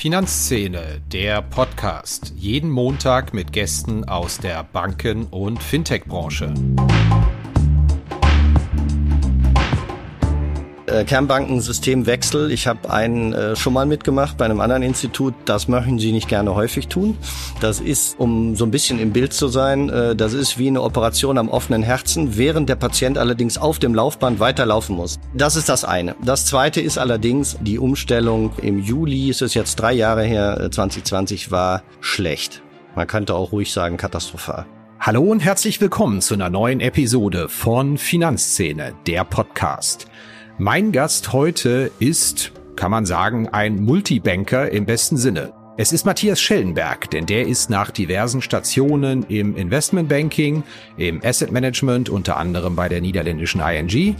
Finanzszene, der Podcast. Jeden Montag mit Gästen aus der Banken- und Fintech-Branche. Äh, Kernbankensystemwechsel. Ich habe einen äh, schon mal mitgemacht bei einem anderen Institut. Das möchten sie nicht gerne häufig tun. Das ist, um so ein bisschen im Bild zu sein, äh, das ist wie eine Operation am offenen Herzen, während der Patient allerdings auf dem Laufband weiterlaufen muss. Das ist das eine. Das zweite ist allerdings die Umstellung im Juli, ist es jetzt drei Jahre her, 2020 äh, war schlecht. Man könnte auch ruhig sagen katastrophal. Hallo und herzlich willkommen zu einer neuen Episode von Finanzszene, der Podcast. Mein Gast heute ist, kann man sagen, ein Multibanker im besten Sinne. Es ist Matthias Schellenberg, denn der ist nach diversen Stationen im Investmentbanking, im Asset Management, unter anderem bei der niederländischen ING,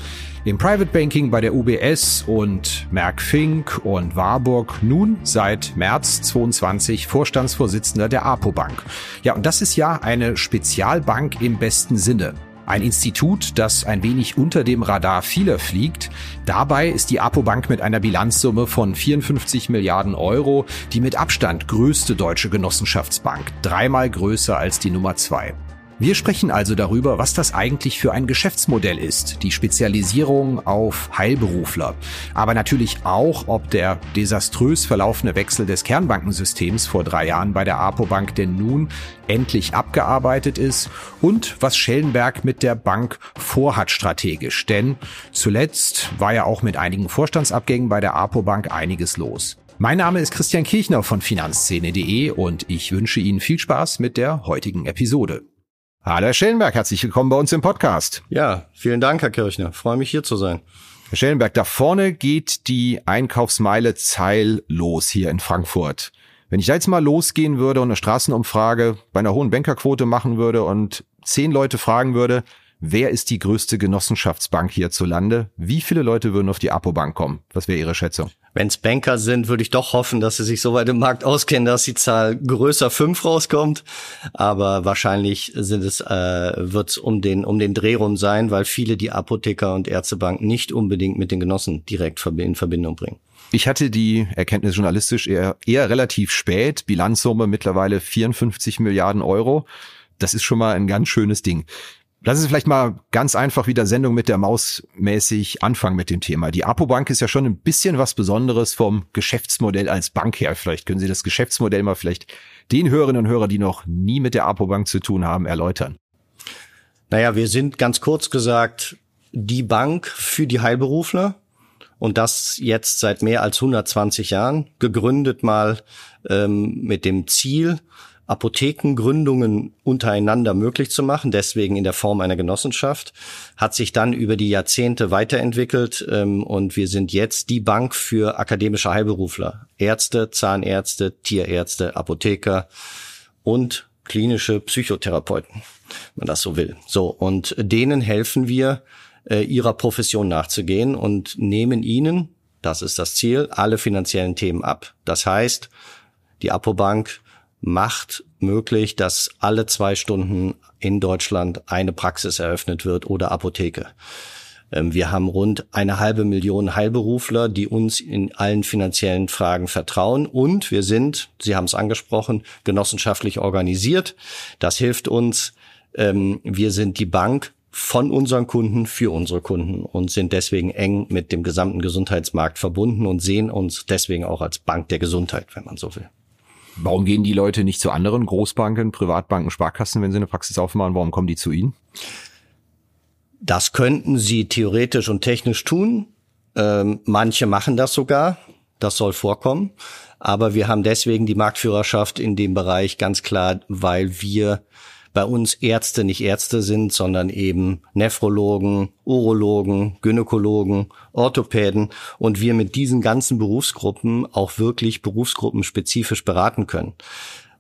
im Private Banking bei der UBS und Merck Fink und Warburg nun seit März 22 Vorstandsvorsitzender der APO Bank. Ja, und das ist ja eine Spezialbank im besten Sinne. Ein Institut, das ein wenig unter dem Radar vieler fliegt. Dabei ist die Apobank mit einer Bilanzsumme von 54 Milliarden Euro die mit Abstand größte deutsche Genossenschaftsbank, dreimal größer als die Nummer zwei. Wir sprechen also darüber, was das eigentlich für ein Geschäftsmodell ist, die Spezialisierung auf Heilberufler, aber natürlich auch, ob der desaströs verlaufene Wechsel des Kernbankensystems vor drei Jahren bei der APO-Bank denn nun endlich abgearbeitet ist und was Schellenberg mit der Bank vorhat strategisch, denn zuletzt war ja auch mit einigen Vorstandsabgängen bei der APO-Bank einiges los. Mein Name ist Christian Kirchner von Finanzszene.de und ich wünsche Ihnen viel Spaß mit der heutigen Episode. Hallo Herr Schellenberg, herzlich willkommen bei uns im Podcast. Ja, vielen Dank, Herr Kirchner. Freue mich hier zu sein. Herr Schellenberg, da vorne geht die Einkaufsmeile Zeil los hier in Frankfurt. Wenn ich da jetzt mal losgehen würde und eine Straßenumfrage bei einer hohen Bankerquote machen würde und zehn Leute fragen würde, wer ist die größte Genossenschaftsbank hierzulande, wie viele Leute würden auf die Apo-Bank kommen? Was wäre Ihre Schätzung? Wenn es Banker sind, würde ich doch hoffen, dass sie sich so weit im Markt auskennen, dass die Zahl größer fünf rauskommt. Aber wahrscheinlich sind es, äh, wird es um den, um den Dreh rum sein, weil viele die Apotheker und Ärztebank nicht unbedingt mit den Genossen direkt in Verbindung bringen. Ich hatte die Erkenntnis journalistisch eher, eher relativ spät. Bilanzsumme mittlerweile 54 Milliarden Euro. Das ist schon mal ein ganz schönes Ding. Lass uns vielleicht mal ganz einfach wieder Sendung mit der Maus mäßig anfangen mit dem Thema. Die Apobank ist ja schon ein bisschen was Besonderes vom Geschäftsmodell als Bank her. Vielleicht können Sie das Geschäftsmodell mal vielleicht den Hörerinnen und Hörern, die noch nie mit der Apobank zu tun haben, erläutern. Naja, wir sind ganz kurz gesagt die Bank für die Heilberufler und das jetzt seit mehr als 120 Jahren, gegründet mal ähm, mit dem Ziel, Apothekengründungen untereinander möglich zu machen, deswegen in der Form einer Genossenschaft, hat sich dann über die Jahrzehnte weiterentwickelt ähm, und wir sind jetzt die Bank für akademische Heilberufler, Ärzte, Zahnärzte, Tierärzte, Apotheker und klinische Psychotherapeuten, wenn man das so will. So und denen helfen wir, äh, ihrer Profession nachzugehen und nehmen ihnen, das ist das Ziel, alle finanziellen Themen ab. Das heißt, die Apobank macht möglich, dass alle zwei Stunden in Deutschland eine Praxis eröffnet wird oder Apotheke. Ähm, wir haben rund eine halbe Million Heilberufler, die uns in allen finanziellen Fragen vertrauen. Und wir sind, Sie haben es angesprochen, genossenschaftlich organisiert. Das hilft uns. Ähm, wir sind die Bank von unseren Kunden für unsere Kunden und sind deswegen eng mit dem gesamten Gesundheitsmarkt verbunden und sehen uns deswegen auch als Bank der Gesundheit, wenn man so will. Warum gehen die Leute nicht zu anderen Großbanken, Privatbanken, Sparkassen, wenn sie eine Praxis aufmachen? Warum kommen die zu Ihnen? Das könnten sie theoretisch und technisch tun. Ähm, manche machen das sogar. Das soll vorkommen. Aber wir haben deswegen die Marktführerschaft in dem Bereich ganz klar, weil wir bei uns Ärzte nicht Ärzte sind, sondern eben Nephrologen, Urologen, Gynäkologen, Orthopäden und wir mit diesen ganzen Berufsgruppen auch wirklich berufsgruppenspezifisch beraten können.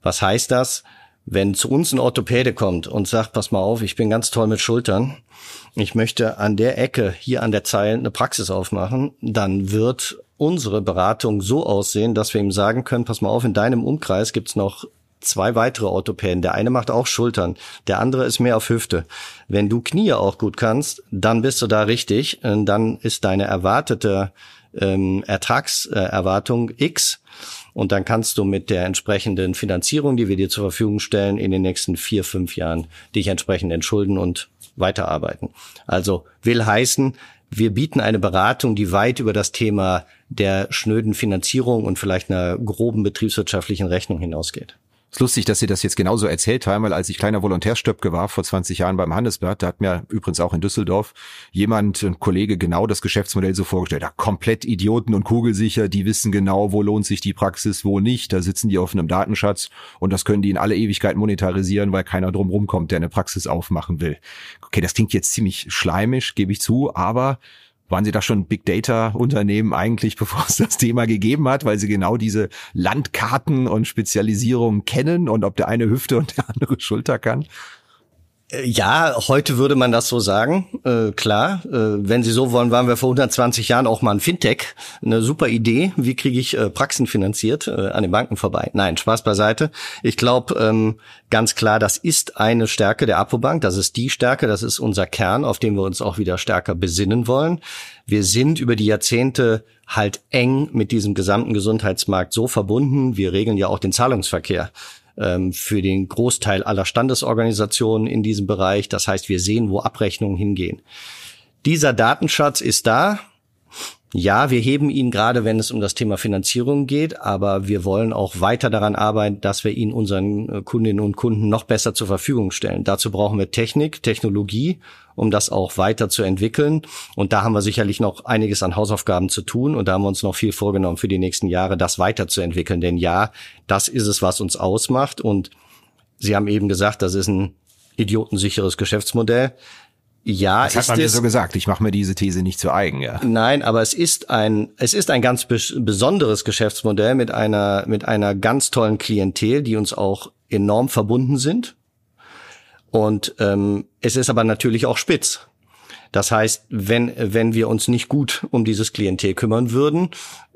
Was heißt das? Wenn zu uns ein Orthopäde kommt und sagt, pass mal auf, ich bin ganz toll mit Schultern, ich möchte an der Ecke hier an der Zeile eine Praxis aufmachen, dann wird unsere Beratung so aussehen, dass wir ihm sagen können, pass mal auf, in deinem Umkreis gibt's noch zwei weitere Orthopäden. Der eine macht auch Schultern, der andere ist mehr auf Hüfte. Wenn du Knie auch gut kannst, dann bist du da richtig. Dann ist deine erwartete ähm, Ertragserwartung X. Und dann kannst du mit der entsprechenden Finanzierung, die wir dir zur Verfügung stellen, in den nächsten vier, fünf Jahren dich entsprechend entschulden und weiterarbeiten. Also will heißen, wir bieten eine Beratung, die weit über das Thema der schnöden Finanzierung und vielleicht einer groben betriebswirtschaftlichen Rechnung hinausgeht. Es ist lustig, dass Sie das jetzt genauso erzählt haben, weil als ich kleiner Volontärstöpke war vor 20 Jahren beim Handelsblatt, da hat mir übrigens auch in Düsseldorf jemand, ein Kollege, genau das Geschäftsmodell so vorgestellt. Ja, komplett Idioten und kugelsicher, die wissen genau, wo lohnt sich die Praxis, wo nicht. Da sitzen die auf einem Datenschatz und das können die in alle Ewigkeit monetarisieren, weil keiner drum rumkommt, der eine Praxis aufmachen will. Okay, das klingt jetzt ziemlich schleimisch, gebe ich zu, aber waren Sie da schon Big Data Unternehmen eigentlich, bevor es das Thema gegeben hat, weil Sie genau diese Landkarten und Spezialisierung kennen und ob der eine Hüfte und der andere Schulter kann? Äh, ja, heute würde man das so sagen. Äh, klar, äh, wenn Sie so wollen, waren wir vor 120 Jahren auch mal ein Fintech. Eine super Idee. Wie kriege ich äh, Praxen finanziert äh, an den Banken vorbei? Nein, Spaß beiseite. Ich glaube ähm, ganz klar, das ist eine Stärke der Apobank. Das ist die Stärke. Das ist unser Kern, auf den wir uns auch wieder stärker besinnen wollen. Wir sind über die Jahrzehnte halt eng mit diesem gesamten Gesundheitsmarkt so verbunden. Wir regeln ja auch den Zahlungsverkehr ähm, für den Großteil aller Standesorganisationen in diesem Bereich. Das heißt, wir sehen, wo Abrechnungen hingehen. Dieser Datenschatz ist da. Ja, wir heben ihn gerade, wenn es um das Thema Finanzierung geht, aber wir wollen auch weiter daran arbeiten, dass wir ihn unseren äh, Kundinnen und Kunden noch besser zur Verfügung stellen. Dazu brauchen wir Technik, Technologie, um das auch weiter zu entwickeln. Und da haben wir sicherlich noch einiges an Hausaufgaben zu tun und da haben wir uns noch viel vorgenommen für die nächsten Jahre, das weiterzuentwickeln. Denn ja, das ist es, was uns ausmacht. Und Sie haben eben gesagt, das ist ein idiotensicheres Geschäftsmodell. Ja, das hat man mir so gesagt. Ich mache mir diese These nicht zu eigen, ja. Nein, aber es ist ein es ist ein ganz besonderes Geschäftsmodell mit einer mit einer ganz tollen Klientel, die uns auch enorm verbunden sind. Und ähm, es ist aber natürlich auch spitz. Das heißt, wenn wenn wir uns nicht gut um dieses Klientel kümmern würden,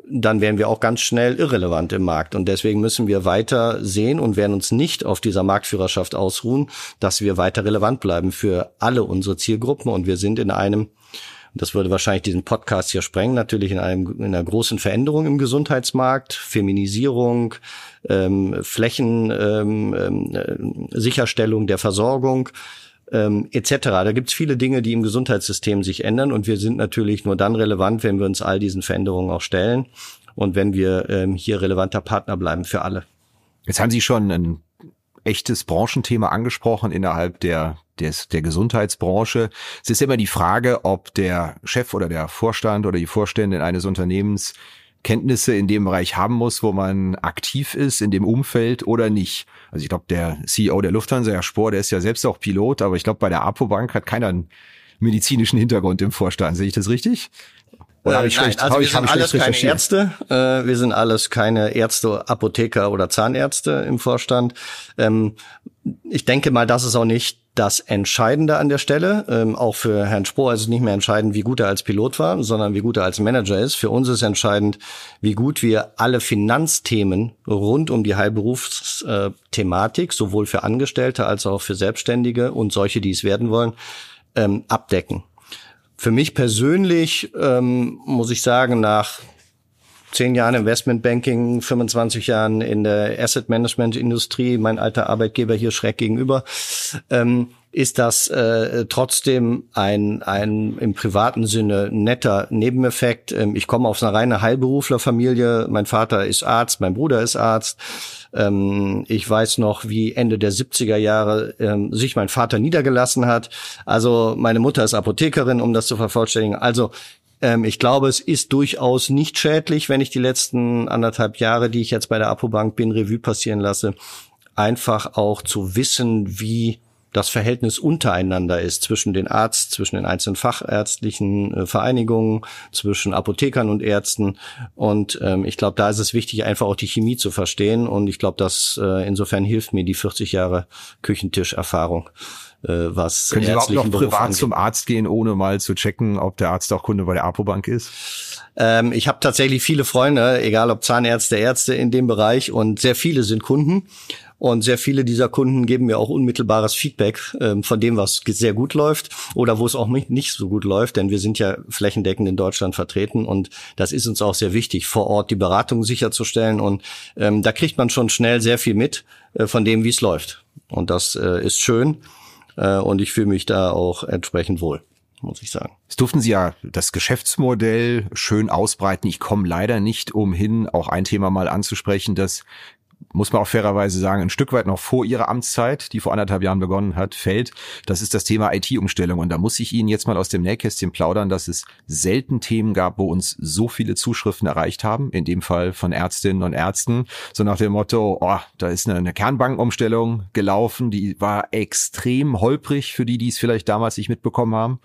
dann wären wir auch ganz schnell irrelevant im Markt. Und deswegen müssen wir weiter sehen und werden uns nicht auf dieser Marktführerschaft ausruhen, dass wir weiter relevant bleiben für alle unsere Zielgruppen. Und wir sind in einem, das würde wahrscheinlich diesen Podcast hier sprengen, natürlich in einem in einer großen Veränderung im Gesundheitsmarkt, Feminisierung, ähm, Flächen, ähm, äh, Sicherstellung der Versorgung ähm, etc. Da gibt es viele Dinge, die im Gesundheitssystem sich ändern und wir sind natürlich nur dann relevant, wenn wir uns all diesen Veränderungen auch stellen und wenn wir ähm, hier relevanter Partner bleiben für alle. Jetzt haben Sie schon ein echtes Branchenthema angesprochen innerhalb der des, der Gesundheitsbranche. Es ist immer die Frage, ob der Chef oder der Vorstand oder die Vorständin eines Unternehmens Kenntnisse in dem Bereich haben muss, wo man aktiv ist, in dem Umfeld oder nicht. Also ich glaube, der CEO der Lufthansa, Herr Spohr, der ist ja selbst auch Pilot, aber ich glaube, bei der Apo-Bank hat keiner einen medizinischen Hintergrund im Vorstand. Sehe ich das richtig? Oder habe ich schlecht, Nein, also wir sind alles keine Ärzte. Äh, wir sind alles keine Ärzte, Apotheker oder Zahnärzte im Vorstand. Ähm, ich denke mal, das ist auch nicht das Entscheidende an der Stelle. Ähm, auch für Herrn Spohr ist es nicht mehr entscheidend, wie gut er als Pilot war, sondern wie gut er als Manager ist. Für uns ist entscheidend, wie gut wir alle Finanzthemen rund um die Heilberufsthematik, sowohl für Angestellte als auch für Selbstständige und solche, die es werden wollen, ähm, abdecken. Für mich persönlich ähm, muss ich sagen, nach zehn Jahren Investmentbanking, 25 Jahren in der Asset Management Industrie, mein alter Arbeitgeber hier schräg gegenüber, ähm, ist das äh, trotzdem ein, ein im privaten Sinne netter Nebeneffekt. Ähm, ich komme aus einer reine Heilberuflerfamilie. Mein Vater ist Arzt, mein Bruder ist Arzt. Ähm, ich weiß noch, wie Ende der 70er Jahre ähm, sich mein Vater niedergelassen hat. Also meine Mutter ist Apothekerin, um das zu vervollständigen. Also ähm, ich glaube, es ist durchaus nicht schädlich, wenn ich die letzten anderthalb Jahre, die ich jetzt bei der Apobank bin, Revue passieren lasse, einfach auch zu wissen, wie das Verhältnis untereinander ist zwischen den Arzt, zwischen den einzelnen fachärztlichen äh, Vereinigungen, zwischen Apothekern und Ärzten. Und ähm, ich glaube, da ist es wichtig, einfach auch die Chemie zu verstehen. Und ich glaube, dass äh, insofern hilft mir die 40 Jahre Küchentischerfahrung. Äh, was Können Sie überhaupt noch privat angeht. zum Arzt gehen, ohne mal zu checken, ob der Arzt auch Kunde bei der Apobank ist? Ähm, ich habe tatsächlich viele Freunde, egal ob Zahnärzte, Ärzte in dem Bereich und sehr viele sind Kunden. Und sehr viele dieser Kunden geben mir auch unmittelbares Feedback ähm, von dem, was sehr gut läuft oder wo es auch nicht so gut läuft, denn wir sind ja flächendeckend in Deutschland vertreten und das ist uns auch sehr wichtig, vor Ort die Beratung sicherzustellen. Und ähm, da kriegt man schon schnell sehr viel mit äh, von dem, wie es läuft. Und das äh, ist schön äh, und ich fühle mich da auch entsprechend wohl muss ich sagen. Es durften Sie ja das Geschäftsmodell schön ausbreiten. Ich komme leider nicht umhin, auch ein Thema mal anzusprechen, das muss man auch fairerweise sagen, ein Stück weit noch vor ihrer Amtszeit, die vor anderthalb Jahren begonnen hat, fällt. Das ist das Thema IT-Umstellung. Und da muss ich Ihnen jetzt mal aus dem Nähkästchen plaudern, dass es selten Themen gab, wo uns so viele Zuschriften erreicht haben. In dem Fall von Ärztinnen und Ärzten. So nach dem Motto, oh, da ist eine, eine Kernbankenumstellung gelaufen, die war extrem holprig für die, die es vielleicht damals nicht mitbekommen haben.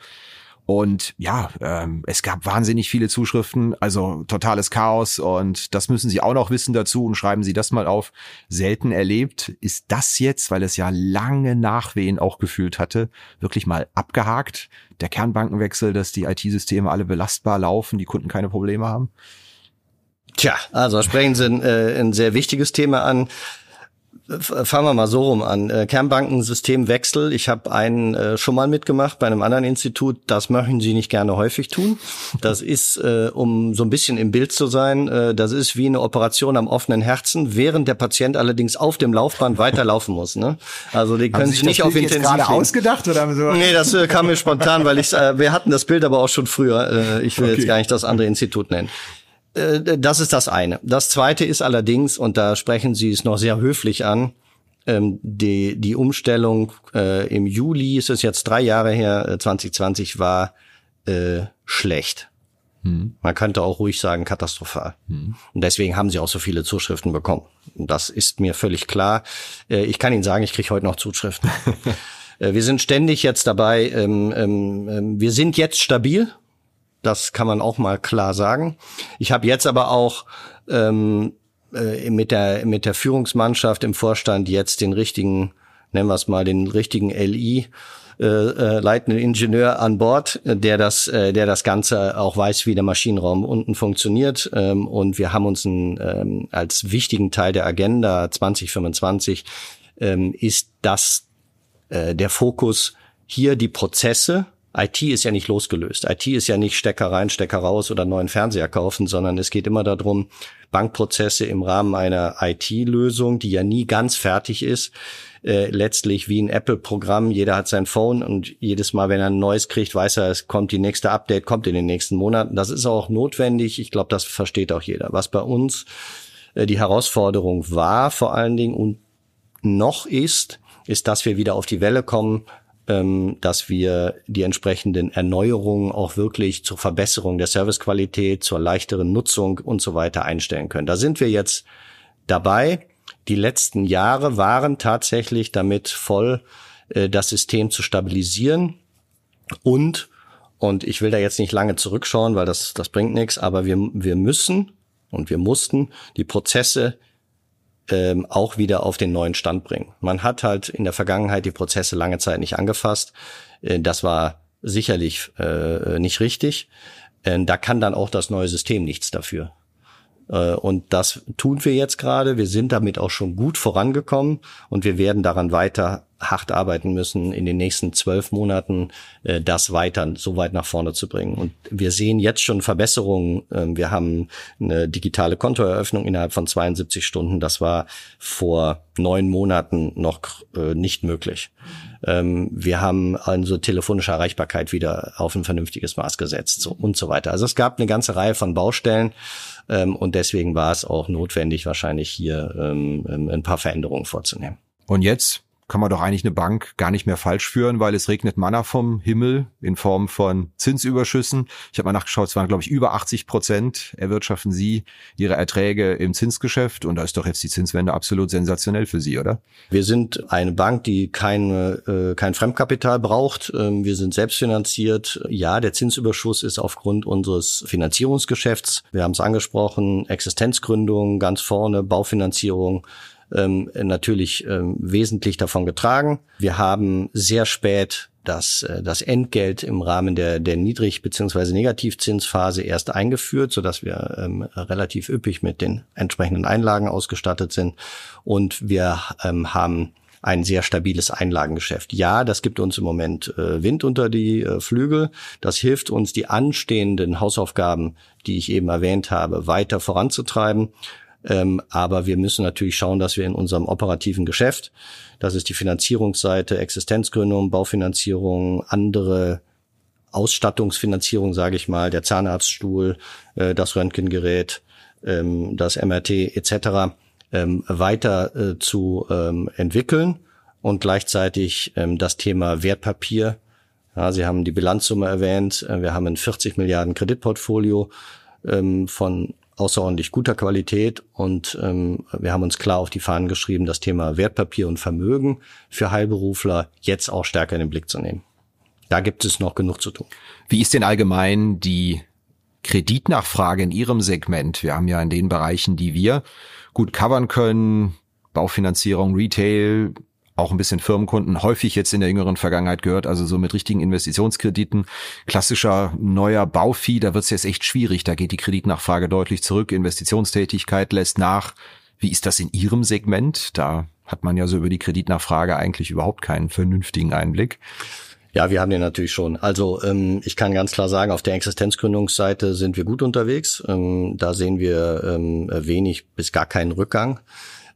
Und ja, ähm, es gab wahnsinnig viele Zuschriften, also totales Chaos und das müssen Sie auch noch wissen dazu und schreiben Sie das mal auf. Selten erlebt. Ist das jetzt, weil es ja lange Nachwehen auch gefühlt hatte, wirklich mal abgehakt? Der Kernbankenwechsel, dass die IT-Systeme alle belastbar laufen, die Kunden keine Probleme haben? Tja, also sprechen Sie ein, äh, ein sehr wichtiges Thema an. Fangen wir mal so rum an. Äh, Kernbankensystemwechsel. Ich habe einen äh, schon mal mitgemacht bei einem anderen Institut. Das möchten Sie nicht gerne häufig tun. Das ist, äh, um so ein bisschen im Bild zu sein, äh, das ist wie eine Operation am offenen Herzen, während der Patient allerdings auf dem Laufband weiterlaufen muss. Ne? Also die können sich nicht auf Bild Intensiv gerade ausgedacht oder so? Nee, das äh, kam mir spontan, weil ich äh, wir hatten das Bild aber auch schon früher. Äh, ich will okay. jetzt gar nicht das andere Institut nennen. Äh, das ist das eine. Das zweite ist allerdings, und da sprechen Sie es noch sehr höflich an, ähm, die, die Umstellung äh, im Juli, ist es jetzt drei Jahre her, 2020 äh, war äh, schlecht. Hm. Man könnte auch ruhig sagen katastrophal. Hm. Und deswegen haben sie auch so viele Zuschriften bekommen. Und das ist mir völlig klar. Äh, ich kann Ihnen sagen, ich kriege heute noch Zuschriften. äh, wir sind ständig jetzt dabei. Ähm, ähm, ähm wir sind jetzt stabil. Das kann man auch mal klar sagen. Ich habe jetzt aber auch ähm, äh, mit der mit der Führungsmannschaft im Vorstand jetzt den richtigen, nennen wir es mal, den richtigen LI äh, äh, leitenden Ingenieur an Bord, der das, äh, der das Ganze auch weiß, wie der Maschinenraum unten funktioniert. Ähm, und wir haben uns ein, ähm, als wichtigen Teil der Agenda 2025 ähm, ist das äh, der Fokus hier die Prozesse IT ist ja nicht losgelöst. IT ist ja nicht Stecker rein, Stecker raus oder neuen Fernseher kaufen, sondern es geht immer darum, Bankprozesse im Rahmen einer IT-Lösung, die ja nie ganz fertig ist, äh, letztlich wie ein Apple-Programm. Jeder hat sein Phone und jedes Mal, wenn er ein neues kriegt, weiß er, es kommt die nächste Update, kommt in den nächsten Monaten. Das ist auch notwendig. Ich glaube, das versteht auch jeder. Was bei uns äh, die Herausforderung war vor allen Dingen und noch ist, ist, dass wir wieder auf die Welle kommen, ähm, dass wir die entsprechenden Erneuerungen auch wirklich zur Verbesserung der Servicequalität, zur leichteren Nutzung und so weiter einstellen können. Da sind wir jetzt dabei. Die letzten Jahre waren tatsächlich damit voll, äh, das System zu stabilisieren und und ich will da jetzt nicht lange zurückschauen, weil das, das bringt nichts, aber wir, wir müssen und wir mussten die Prozesse ähm, auch wieder auf den neuen Stand bringen. Man hat halt in der Vergangenheit die Prozesse lange Zeit nicht angefasst. Äh, das war sicherlich äh, nicht richtig. Äh, da kann dann auch das neue System nichts dafür. Äh, und das tun wir jetzt gerade. Wir sind damit auch schon gut vorangekommen und wir werden daran weiter hart arbeiten müssen, in den nächsten zwölf Monaten äh, das weiter so weit nach vorne zu bringen. Und wir sehen jetzt schon Verbesserungen. Ähm, wir haben eine digitale Kontoeröffnung innerhalb von 72 Stunden. Das war vor neun Monaten noch äh, nicht möglich. Ähm, wir haben also telefonische Erreichbarkeit wieder auf ein vernünftiges Maß gesetzt so, und so weiter. Also es gab eine ganze Reihe von Baustellen ähm, und deswegen war es auch notwendig, wahrscheinlich hier ähm, ähm, ein paar Veränderungen vorzunehmen. Und jetzt kann man doch eigentlich eine Bank gar nicht mehr falsch führen, weil es regnet Manna vom Himmel in Form von Zinsüberschüssen. Ich habe mal nachgeschaut, es waren, glaube ich, über 80 Prozent erwirtschaften Sie Ihre Erträge im Zinsgeschäft. Und da ist doch jetzt die Zinswende absolut sensationell für Sie, oder? Wir sind eine Bank, die kein, äh, kein Fremdkapital braucht. Ähm, wir sind selbstfinanziert. Ja, der Zinsüberschuss ist aufgrund unseres Finanzierungsgeschäfts. Wir haben es angesprochen, Existenzgründung ganz vorne, Baufinanzierung ähm, natürlich ähm, wesentlich davon getragen. Wir haben sehr spät das, äh, das Entgelt im Rahmen der, der Niedrig- bzw. Negativzinsphase erst eingeführt, sodass wir ähm, relativ üppig mit den entsprechenden Einlagen ausgestattet sind. Und wir ähm, haben ein sehr stabiles Einlagengeschäft. Ja, das gibt uns im Moment äh, Wind unter die äh, Flügel. Das hilft uns, die anstehenden Hausaufgaben, die ich eben erwähnt habe, weiter voranzutreiben. Ähm, aber wir müssen natürlich schauen, dass wir in unserem operativen Geschäft, das ist die Finanzierungsseite, Existenzgründung, Baufinanzierung, andere Ausstattungsfinanzierung, sage ich mal, der Zahnarztstuhl, äh, das Röntgengerät, ähm, das MRT etc ähm, weiter äh, zu ähm, entwickeln und gleichzeitig ähm, das Thema Wertpapier. Ja, Sie haben die Bilanzsumme erwähnt. Äh, wir haben ein 40 Milliarden Kreditportfolio ähm, von außerordentlich guter Qualität und ähm, wir haben uns klar auf die Fahnen geschrieben, das Thema Wertpapier und Vermögen für Heilberufler jetzt auch stärker in den Blick zu nehmen. Da gibt es noch genug zu tun. Wie ist denn allgemein die Kreditnachfrage in Ihrem Segment? Wir haben ja in den Bereichen, die wir gut covern können. Baufinanzierung, Retail, auch ein bisschen Firmenkunden, häufig jetzt in der jüngeren Vergangenheit gehört, also so mit richtigen Investitionskrediten. Klassischer neuer Bauvieh, da wird es jetzt echt schwierig. Da geht die Kreditnachfrage deutlich zurück, Investitionstätigkeit lässt nach. Wie ist das in Ihrem Segment? Da hat man ja so über die Kreditnachfrage eigentlich überhaupt keinen vernünftigen Einblick. Ja, wir haben den natürlich schon. Also ähm, ich kann ganz klar sagen, auf der Existenzgründungsseite sind wir gut unterwegs. Ähm, da sehen wir ähm, wenig bis gar keinen Rückgang.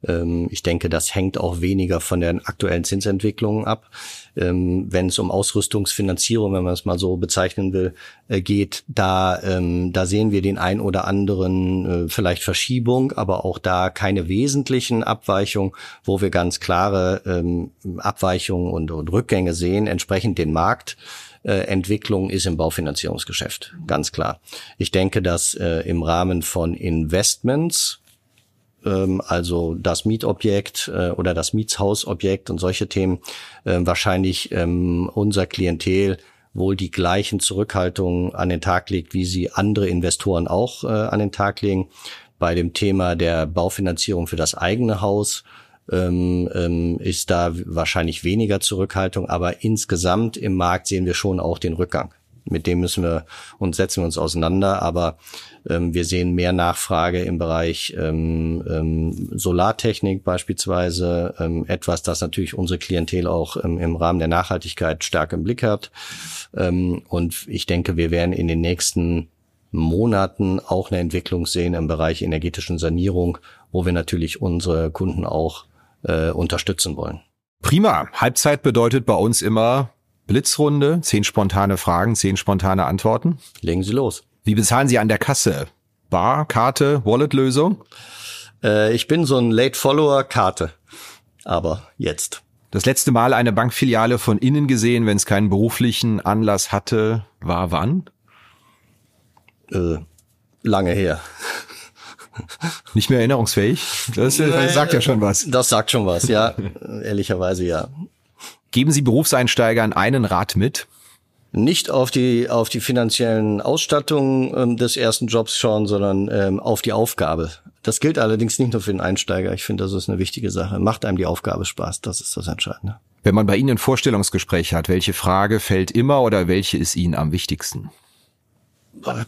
Ähm, ich denke, das hängt auch weniger von den aktuellen Zinsentwicklungen ab. Ähm, wenn es um Ausrüstungsfinanzierung, wenn man es mal so bezeichnen will, äh, geht, da, ähm, da sehen wir den ein oder anderen äh, vielleicht Verschiebung, aber auch da keine wesentlichen Abweichungen, wo wir ganz klare Abweichungen und, und Rückgänge sehen, entsprechend den Markt. Äh, Entwicklung ist im Baufinanzierungsgeschäft, ganz klar. Ich denke, dass äh, im Rahmen von Investments also das Mietobjekt äh, oder das Mietshausobjekt und solche Themen, äh, wahrscheinlich ähm, unser Klientel wohl die gleichen Zurückhaltungen an den Tag legt, wie sie andere Investoren auch äh, an den Tag legen. Bei dem Thema der Baufinanzierung für das eigene Haus ähm, ähm, ist da wahrscheinlich weniger Zurückhaltung, aber insgesamt im Markt sehen wir schon auch den Rückgang mit dem müssen wir und setzen wir uns auseinander. Aber ähm, wir sehen mehr Nachfrage im Bereich ähm, ähm, Solartechnik beispielsweise, ähm, etwas, das natürlich unsere Klientel auch ähm, im Rahmen der Nachhaltigkeit stark im Blick hat. Ähm, und ich denke, wir werden in den nächsten Monaten auch eine Entwicklung sehen im Bereich energetischen Sanierung, wo wir natürlich unsere Kunden auch äh, unterstützen wollen. Prima. Halbzeit bedeutet bei uns immer Blitzrunde, zehn spontane Fragen, zehn spontane Antworten. Legen Sie los. Wie bezahlen Sie an der Kasse? Bar, Karte, Wallet-Lösung? Äh, ich bin so ein Late-Follower, Karte. Aber jetzt. Das letzte Mal eine Bankfiliale von innen gesehen, wenn es keinen beruflichen Anlass hatte, war wann? Äh, lange her. Nicht mehr erinnerungsfähig? Das, das sagt ja schon was. Das sagt schon was, ja. Ehrlicherweise ja. Geben Sie Berufseinsteigern einen Rat mit? Nicht auf die, auf die finanziellen Ausstattungen ähm, des ersten Jobs schauen, sondern ähm, auf die Aufgabe. Das gilt allerdings nicht nur für den Einsteiger. Ich finde, das ist eine wichtige Sache. Macht einem die Aufgabe Spaß. Das ist das Entscheidende. Wenn man bei Ihnen ein Vorstellungsgespräch hat, welche Frage fällt immer oder welche ist Ihnen am wichtigsten?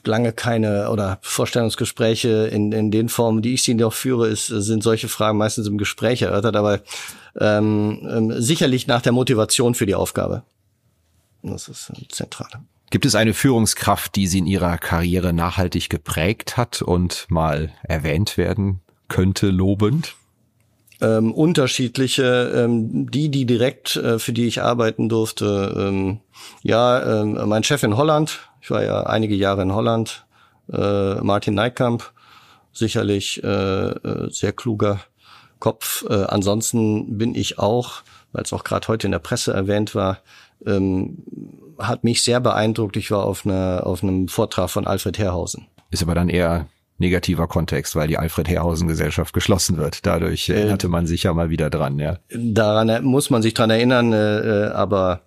Lange keine oder Vorstellungsgespräche in, in den Formen, die ich sie noch führe, ist, sind solche Fragen meistens im Gespräch erörtert, aber ähm, ähm, sicherlich nach der Motivation für die Aufgabe. Das ist zentral. Gibt es eine Führungskraft, die Sie in Ihrer Karriere nachhaltig geprägt hat und mal erwähnt werden könnte, lobend? Ähm, unterschiedliche, ähm, die, die direkt äh, für die ich arbeiten durfte. Ähm, ja, ähm, mein Chef in Holland, ich war ja einige Jahre in Holland, äh, Martin Neikamp, sicherlich äh, äh, sehr kluger Kopf. Äh, ansonsten bin ich auch, weil es auch gerade heute in der Presse erwähnt war, ähm, hat mich sehr beeindruckt. Ich war auf, einer, auf einem Vortrag von Alfred Herrhausen. Ist aber dann eher negativer Kontext, weil die Alfred Herrhausen Gesellschaft geschlossen wird. Dadurch äh, erinnerte man sich ja mal wieder dran, ja. Daran muss man sich dran erinnern, äh, äh aber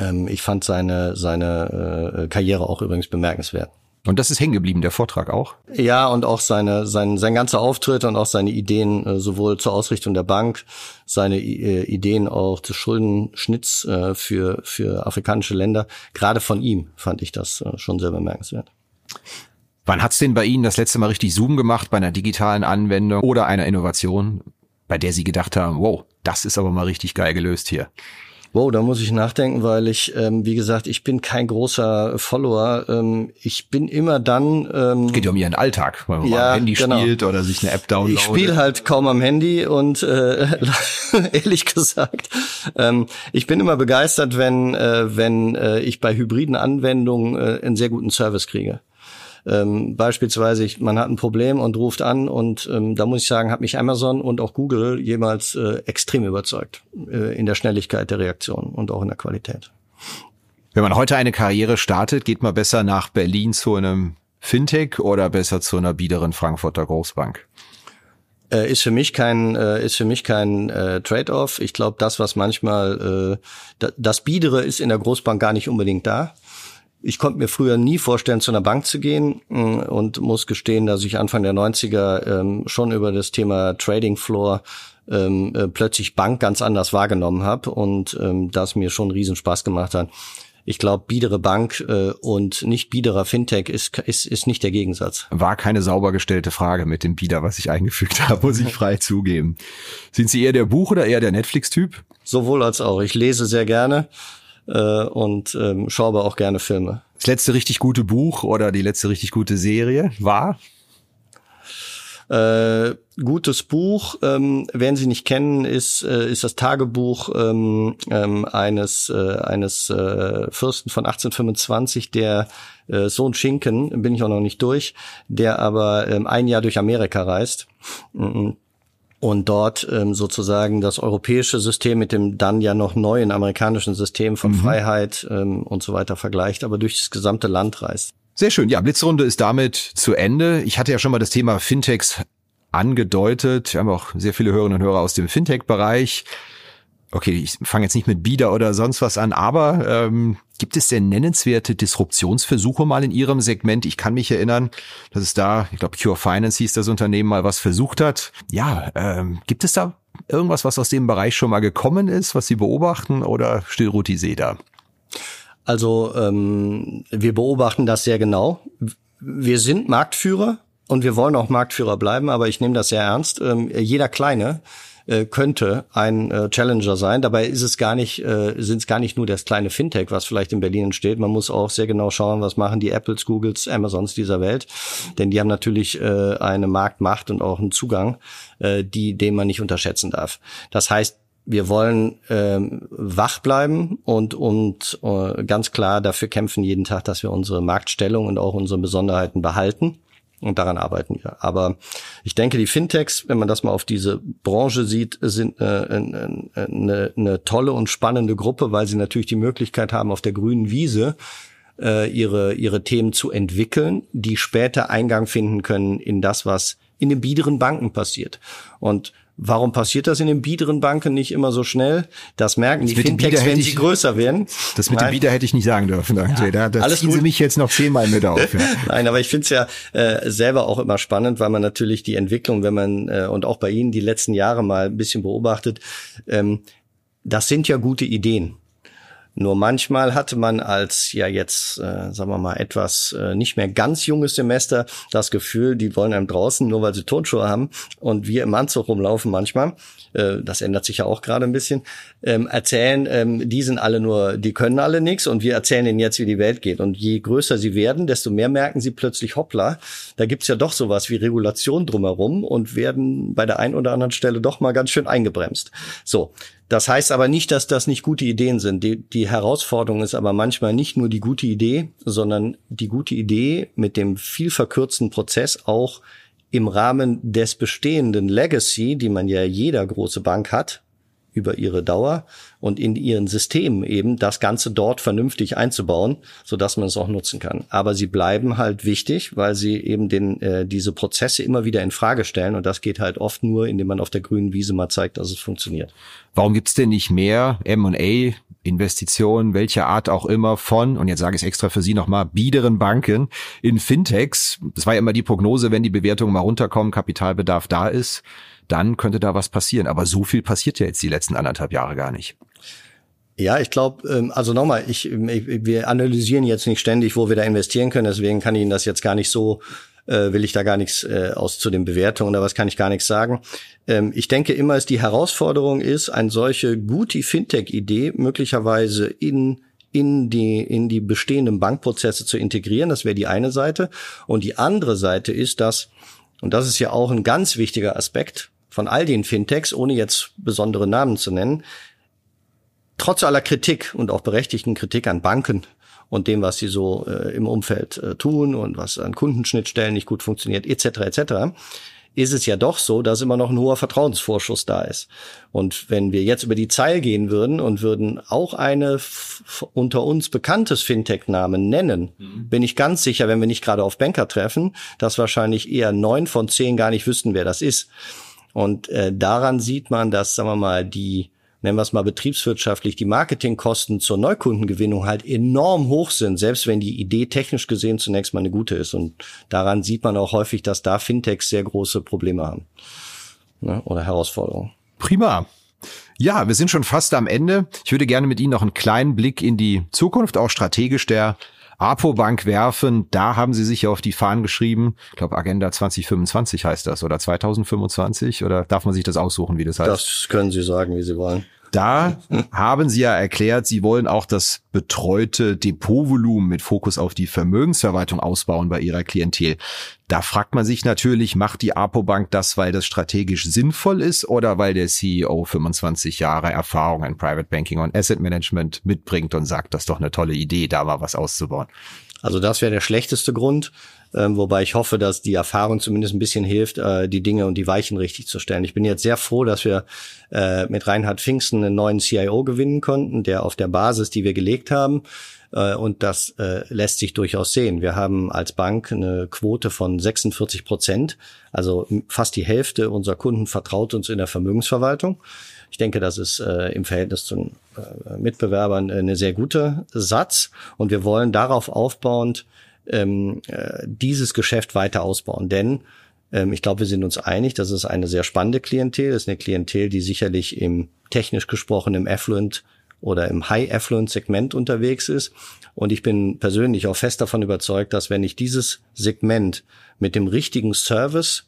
ähm, ich fand seine, seine äh, Karriere auch übrigens bemerkenswert. Und das ist hängen geblieben, der Vortrag auch? Ja, und auch seine, sein, sein ganzer Auftritt und auch seine Ideen, äh, sowohl zur Ausrichtung der Bank, seine äh, Ideen auch des Schuldenschnitts äh, für, für afrikanische Länder. Gerade von ihm fand ich das äh, schon sehr bemerkenswert. Wann hat's denn bei Ihnen das letzte Mal richtig Zoom gemacht bei einer digitalen Anwendung oder einer Innovation, bei der Sie gedacht haben, wow, das ist aber mal richtig geil gelöst hier? Wow, da muss ich nachdenken, weil ich, ähm, wie gesagt, ich bin kein großer Follower. Ähm, ich bin immer dann. Ähm, Geht ja um ihren Alltag, weil man ja, am Handy genau. spielt oder sich eine App downloadet. Ich spiele halt kaum am Handy und äh, ehrlich gesagt, ähm, ich bin immer begeistert, wenn äh, wenn äh, ich bei hybriden Anwendungen äh, einen sehr guten Service kriege. Ähm, beispielsweise, ich, man hat ein Problem und ruft an und ähm, da muss ich sagen, hat mich Amazon und auch Google jemals äh, extrem überzeugt äh, in der Schnelligkeit der Reaktion und auch in der Qualität. Wenn man heute eine Karriere startet, geht man besser nach Berlin zu einem Fintech oder besser zu einer biederen Frankfurter Großbank? Äh, ist für mich kein äh, ist für mich kein äh, Trade-off. Ich glaube, das was manchmal äh, das Biedere ist in der Großbank gar nicht unbedingt da. Ich konnte mir früher nie vorstellen, zu einer Bank zu gehen mm, und muss gestehen, dass ich Anfang der 90er ähm, schon über das Thema Trading Floor ähm, äh, plötzlich Bank ganz anders wahrgenommen habe und ähm, das mir schon riesen Spaß gemacht hat. Ich glaube, biedere Bank äh, und nicht biederer Fintech ist, ist, ist nicht der Gegensatz. War keine sauber gestellte Frage mit dem Bieder, was ich eingefügt habe, muss ich frei zugeben. Sind Sie eher der Buch- oder eher der Netflix-Typ? Sowohl als auch. Ich lese sehr gerne äh, und ähm, schaue aber auch gerne Filme. Das letzte richtig gute Buch oder die letzte richtig gute Serie war? Äh, gutes Buch, ähm, wer Sie nicht kennen, ist, äh, ist das Tagebuch ähm, ähm, eines, äh, eines äh, Fürsten von 1825, der äh, Sohn Schinken, bin ich auch noch nicht durch, der aber ähm, ein Jahr durch Amerika reist. Mhm und dort ähm, sozusagen das europäische System mit dem dann ja noch neuen amerikanischen System von mhm. Freiheit ähm, und so weiter vergleicht, aber durch das gesamte Land reist. Sehr schön. Ja, Blitzrunde ist damit zu Ende. Ich hatte ja schon mal das Thema Fintechs angedeutet. Wir haben auch sehr viele Hörerinnen und Hörer aus dem Fintech-Bereich okay, ich fange jetzt nicht mit Bieder oder sonst was an, aber ähm, gibt es denn nennenswerte Disruptionsversuche mal in Ihrem Segment? Ich kann mich erinnern, dass es da, ich glaube, Cure Finance hieß das Unternehmen, mal was versucht hat. Ja, ähm, gibt es da irgendwas, was aus dem Bereich schon mal gekommen ist, was Sie beobachten oder still ruht die See da? Also ähm, wir beobachten das sehr genau. Wir sind Marktführer und wir wollen auch Marktführer bleiben, aber ich nehme das sehr ernst. Ähm, jeder Kleine äh, könnte ein äh, Challenger sein. Dabei ist es gar nicht, äh, sind es gar nicht nur das kleine Fintech, was vielleicht in Berlin entsteht. Man muss auch sehr genau schauen, was machen die Apples, Googles, Amazons dieser Welt, denn die haben natürlich äh, eine Marktmacht und auch einen Zugang, äh, die den man nicht unterschätzen darf. Das heißt, wir wollen ähm, wach bleiben und, und äh, ganz klar dafür kämpfen jeden Tag, dass wir unsere Marktstellung und auch unsere Besonderheiten behalten. Und daran arbeiten wir. Aber ich denke, die Fintechs, wenn man das mal auf diese Branche sieht, sind äh, eine, eine, eine tolle und spannende Gruppe, weil sie natürlich die Möglichkeit haben, auf der grünen Wiese äh, ihre, ihre Themen zu entwickeln, die später Eingang finden können in das, was in den biederen Banken passiert. Und Warum passiert das in den biederen Banken nicht immer so schnell? Das merken das die Fintechs, wenn sie größer werden. Das mit Nein. dem Bieder hätte ich nicht sagen dürfen. Ja, da, da alles ziehen gut. Sie mich jetzt noch zehnmal mit auf. Ja. Nein, aber ich finde es ja äh, selber auch immer spannend, weil man natürlich die Entwicklung, wenn man äh, und auch bei Ihnen die letzten Jahre mal ein bisschen beobachtet, ähm, das sind ja gute Ideen. Nur manchmal hatte man als ja jetzt, äh, sagen wir mal, etwas äh, nicht mehr ganz junges Semester das Gefühl, die wollen einem draußen, nur weil sie Turnschuhe haben und wir im Anzug rumlaufen manchmal, äh, das ändert sich ja auch gerade ein bisschen, ähm, erzählen, ähm, die sind alle nur, die können alle nichts und wir erzählen ihnen jetzt, wie die Welt geht. Und je größer sie werden, desto mehr merken sie plötzlich, hoppla, da gibt's ja doch sowas wie Regulation drumherum und werden bei der einen oder anderen Stelle doch mal ganz schön eingebremst. So, das heißt aber nicht, dass das nicht gute Ideen sind. Die, die Herausforderung ist aber manchmal nicht nur die gute Idee, sondern die gute Idee mit dem viel verkürzten Prozess auch im Rahmen des bestehenden Legacy, die man ja jeder große Bank hat, über ihre Dauer und in ihren Systemen eben das Ganze dort vernünftig einzubauen, so dass man es auch nutzen kann. Aber sie bleiben halt wichtig, weil sie eben den, äh, diese Prozesse immer wieder in Frage stellen und das geht halt oft nur, indem man auf der grünen Wiese mal zeigt, dass es funktioniert. Warum gibt's denn nicht mehr M&A Investitionen welcher Art auch immer von, und jetzt sage ich es extra für Sie nochmal, biederen Banken in Fintechs. Das war ja immer die Prognose, wenn die Bewertungen mal runterkommen, Kapitalbedarf da ist, dann könnte da was passieren. Aber so viel passiert ja jetzt die letzten anderthalb Jahre gar nicht. Ja, ich glaube, ähm, also nochmal, ich, wir analysieren jetzt nicht ständig, wo wir da investieren können, deswegen kann ich Ihnen das jetzt gar nicht so äh, will ich da gar nichts äh, aus zu den Bewertungen oder was kann ich gar nichts sagen. Ähm, ich denke immer, dass die Herausforderung ist, eine solche gute Fintech-Idee möglicherweise in in die, in die bestehenden Bankprozesse zu integrieren. Das wäre die eine Seite. Und die andere Seite ist, dass, und das ist ja auch ein ganz wichtiger Aspekt von all den Fintechs, ohne jetzt besondere Namen zu nennen, trotz aller Kritik und auch berechtigten Kritik an Banken und dem, was sie so äh, im Umfeld äh, tun und was an Kundenschnittstellen nicht gut funktioniert, etc. etc., ist es ja doch so, dass immer noch ein hoher Vertrauensvorschuss da ist. Und wenn wir jetzt über die Zeil gehen würden und würden auch eine unter uns bekanntes Fintech-Namen nennen, mhm. bin ich ganz sicher, wenn wir nicht gerade auf Banker treffen, dass wahrscheinlich eher neun von zehn gar nicht wüssten, wer das ist. Und äh, daran sieht man, dass, sagen wir mal, die nennen wir es mal betriebswirtschaftlich, die Marketingkosten zur Neukundengewinnung halt enorm hoch sind, selbst wenn die Idee technisch gesehen zunächst mal eine gute ist. Und daran sieht man auch häufig, dass da Fintechs sehr große Probleme haben ne, oder Herausforderungen. Prima. Ja, wir sind schon fast am Ende. Ich würde gerne mit Ihnen noch einen kleinen Blick in die Zukunft, auch strategisch der Apobank werfen. Da haben sie sich ja auf die Fahnen geschrieben. Ich glaube, Agenda 2025 heißt das oder 2025 oder darf man sich das aussuchen, wie das heißt? Das können Sie sagen, wie Sie wollen. Da haben Sie ja erklärt, Sie wollen auch das betreute Depotvolumen mit Fokus auf die Vermögensverwaltung ausbauen bei Ihrer Klientel. Da fragt man sich natürlich, macht die Apobank das, weil das strategisch sinnvoll ist oder weil der CEO 25 Jahre Erfahrung in Private Banking und Asset Management mitbringt und sagt, das ist doch eine tolle Idee, da mal was auszubauen? Also das wäre der schlechteste Grund. Ähm, wobei ich hoffe, dass die Erfahrung zumindest ein bisschen hilft, äh, die Dinge und die Weichen richtig zu stellen. Ich bin jetzt sehr froh, dass wir äh, mit Reinhard Pfingsten einen neuen CIO gewinnen konnten, der auf der Basis, die wir gelegt haben, äh, und das äh, lässt sich durchaus sehen. Wir haben als Bank eine Quote von 46 Prozent, also fast die Hälfte unserer Kunden vertraut uns in der Vermögensverwaltung. Ich denke, das ist äh, im Verhältnis zu äh, Mitbewerbern eine sehr gute Satz. Und wir wollen darauf aufbauend ähm, äh, dieses Geschäft weiter ausbauen. Denn ähm, ich glaube, wir sind uns einig, das ist eine sehr spannende Klientel. Das ist eine Klientel, die sicherlich im technisch gesprochen im Affluent oder im High Affluent Segment unterwegs ist. Und ich bin persönlich auch fest davon überzeugt, dass wenn ich dieses Segment mit dem richtigen Service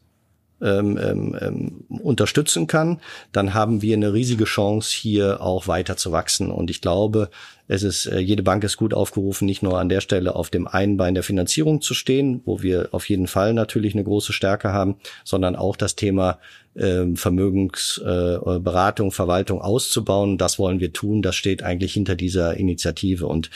ähm, ähm, ähm, unterstützen kann, dann haben wir eine riesige Chance, hier auch weiter zu wachsen. Und ich glaube, es ist, äh, jede Bank ist gut aufgerufen, nicht nur an der Stelle auf dem einen Bein der Finanzierung zu stehen, wo wir auf jeden Fall natürlich eine große Stärke haben, sondern auch das Thema ähm, Vermögensberatung, äh, Verwaltung auszubauen. Das wollen wir tun. Das steht eigentlich hinter dieser Initiative. Und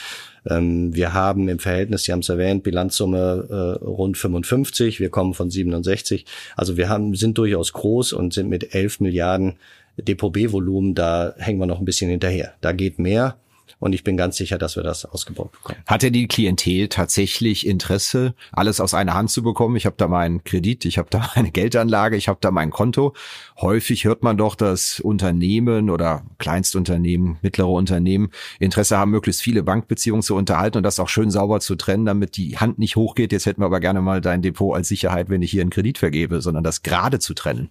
ähm, wir haben im Verhältnis, Sie haben es erwähnt, Bilanzsumme äh, rund 55. Wir kommen von 67. Also wir haben, sind durchaus groß und sind mit 11 Milliarden Depot-B-Volumen, da hängen wir noch ein bisschen hinterher. Da geht mehr. Und ich bin ganz sicher, dass wir das ausgebaut bekommen. Hat ja die Klientel tatsächlich Interesse, alles aus einer Hand zu bekommen? Ich habe da meinen Kredit, ich habe da meine Geldanlage, ich habe da mein Konto. Häufig hört man doch, dass Unternehmen oder Kleinstunternehmen, mittlere Unternehmen Interesse haben, möglichst viele Bankbeziehungen zu unterhalten und das auch schön sauber zu trennen, damit die Hand nicht hochgeht. Jetzt hätten wir aber gerne mal dein Depot als Sicherheit, wenn ich hier einen Kredit vergebe, sondern das gerade zu trennen.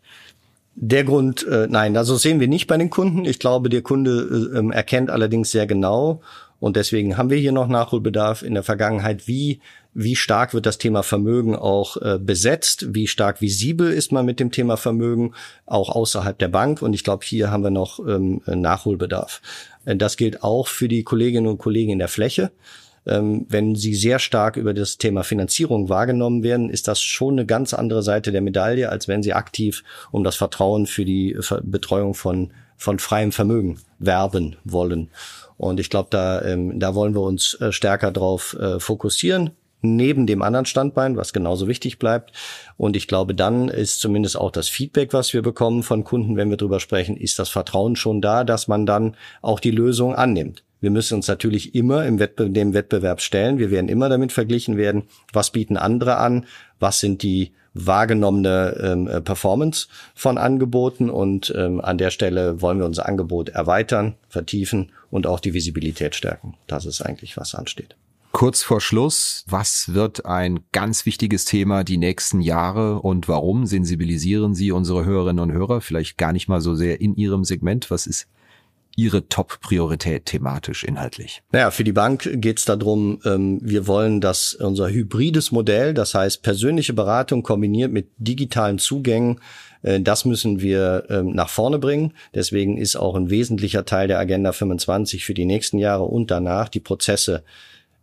Der Grund, äh, nein, also sehen wir nicht bei den Kunden. Ich glaube, der Kunde äh, ähm, erkennt allerdings sehr genau und deswegen haben wir hier noch Nachholbedarf in der Vergangenheit. Wie, wie stark wird das Thema Vermögen auch äh, besetzt? Wie stark visibel ist man mit dem Thema Vermögen auch außerhalb der Bank? Und ich glaube, hier haben wir noch ähm, Nachholbedarf. Äh, das gilt auch für die Kolleginnen und Kollegen in der Fläche wenn sie sehr stark über das Thema Finanzierung wahrgenommen werden, ist das schon eine ganz andere Seite der Medaille, als wenn sie aktiv um das Vertrauen für die Betreuung von, von freiem Vermögen werben wollen. Und ich glaube, da, ähm, da wollen wir uns äh, stärker drauf äh, fokussieren neben dem anderen Standbein, was genauso wichtig bleibt. Und ich glaube, dann ist zumindest auch das Feedback, was wir bekommen von Kunden, wenn wir drüber sprechen, ist das Vertrauen schon da, dass man dann auch die Lösung annimmt. Wir müssen uns natürlich immer im Wettbe dem Wettbewerb stellen. Wir werden immer damit verglichen werden, was bieten andere an, was sind die wahrgenommene ähm, äh, Performance von Angeboten und ähm, an der Stelle wollen wir unser Angebot erweitern, vertiefen und auch die Visibilität stärken. Das ist eigentlich, was ansteht. Kurz vor Schluss, was wird ein ganz wichtiges Thema die nächsten Jahre und warum sensibilisieren Sie unsere Hörerinnen und Hörer vielleicht gar nicht mal so sehr in Ihrem Segment? Was ist Ihre Top-Priorität thematisch, inhaltlich? Naja, für die Bank geht es darum, ähm, wir wollen, dass unser hybrides Modell, das heißt persönliche Beratung kombiniert mit digitalen Zugängen, äh, das müssen wir ähm, nach vorne bringen. Deswegen ist auch ein wesentlicher Teil der Agenda 25 für die nächsten Jahre und danach die Prozesse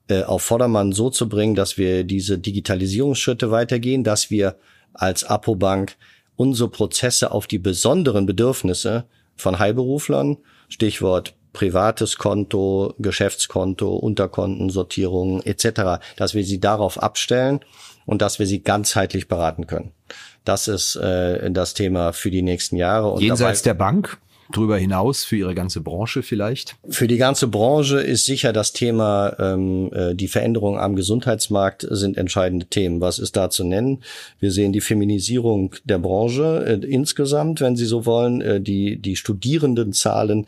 äh, auf Vordermann so zu bringen, dass wir diese Digitalisierungsschritte weitergehen, dass wir als Apobank unsere Prozesse auf die besonderen Bedürfnisse von Heilberuflern, Stichwort privates Konto, Geschäftskonto, Unterkontensortierung etc., dass wir sie darauf abstellen und dass wir sie ganzheitlich beraten können. Das ist äh, das Thema für die nächsten Jahre. Und Jenseits der Bank? Darüber hinaus für Ihre ganze Branche vielleicht? Für die ganze Branche ist sicher das Thema, ähm, äh, die Veränderungen am Gesundheitsmarkt sind entscheidende Themen. Was ist da zu nennen? Wir sehen die Feminisierung der Branche äh, insgesamt, wenn Sie so wollen. Äh, die, die Studierendenzahlen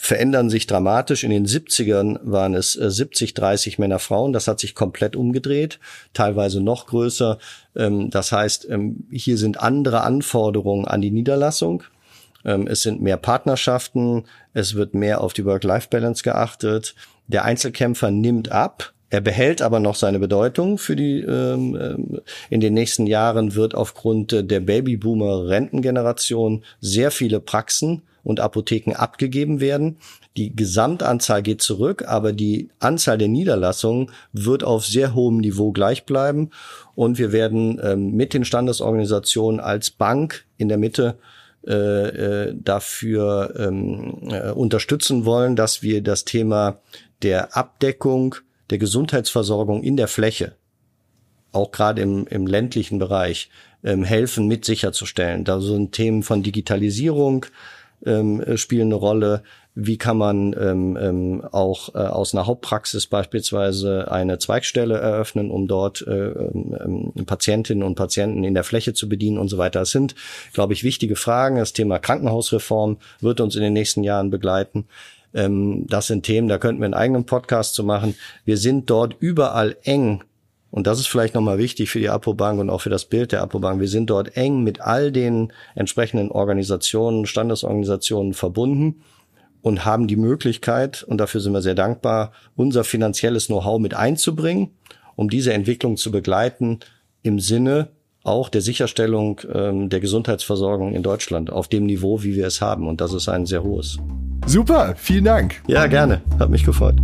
verändern sich dramatisch. In den 70ern waren es 70, äh, 30 Männer, Frauen. Das hat sich komplett umgedreht, teilweise noch größer. Ähm, das heißt, ähm, hier sind andere Anforderungen an die Niederlassung. Ähm, es sind mehr Partnerschaften, es wird mehr auf die Work-Life-Balance geachtet. Der Einzelkämpfer nimmt ab, er behält aber noch seine Bedeutung für die. Ähm, ähm in den nächsten Jahren wird aufgrund der Babyboomer-Rentengeneration sehr viele Praxen und Apotheken abgegeben werden. Die Gesamtanzahl geht zurück, aber die Anzahl der Niederlassungen wird auf sehr hohem Niveau gleich bleiben. Und wir werden ähm, mit den Standesorganisationen als Bank in der Mitte äh, äh, dafür ähm, äh, unterstützen wollen, dass wir das Thema der Abdeckung der Gesundheitsversorgung in der Fläche, auch gerade im, im ländlichen Bereich, ähm, helfen mit sicherzustellen. Da sind Themen von Digitalisierung ähm, spielen eine Rolle, wie kann man ähm, ähm, auch äh, aus einer Hauptpraxis beispielsweise eine Zweigstelle eröffnen, um dort äh, ähm, Patientinnen und Patienten in der Fläche zu bedienen und so weiter. Das sind, glaube ich, wichtige Fragen. Das Thema Krankenhausreform wird uns in den nächsten Jahren begleiten. Ähm, das sind Themen, da könnten wir einen eigenen Podcast zu machen. Wir sind dort überall eng und das ist vielleicht nochmal wichtig für die Apobank und auch für das Bild der Apobank. Wir sind dort eng mit all den entsprechenden Organisationen, Standesorganisationen verbunden und haben die Möglichkeit, und dafür sind wir sehr dankbar, unser finanzielles Know-how mit einzubringen, um diese Entwicklung zu begleiten im Sinne auch der Sicherstellung ähm, der Gesundheitsversorgung in Deutschland auf dem Niveau, wie wir es haben. Und das ist ein sehr hohes. Super, vielen Dank. Ja, gerne. Hat mich gefreut.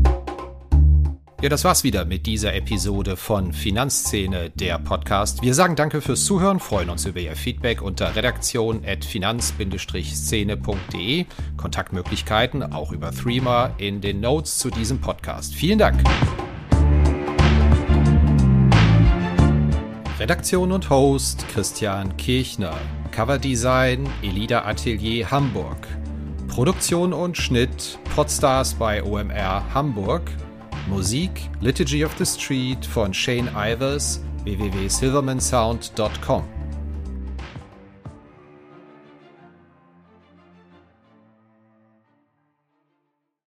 Ja, das war's wieder mit dieser Episode von Finanzszene, der Podcast. Wir sagen danke fürs Zuhören, freuen uns über Ihr Feedback unter redaktion.finanz-szene.de. Kontaktmöglichkeiten auch über Threema in den Notes zu diesem Podcast. Vielen Dank. Redaktion und Host Christian Kirchner. Coverdesign Elida Atelier Hamburg. Produktion und Schnitt Podstars bei OMR Hamburg. Musik Liturgy of the Street von Shane Ivers www.silvermansound.com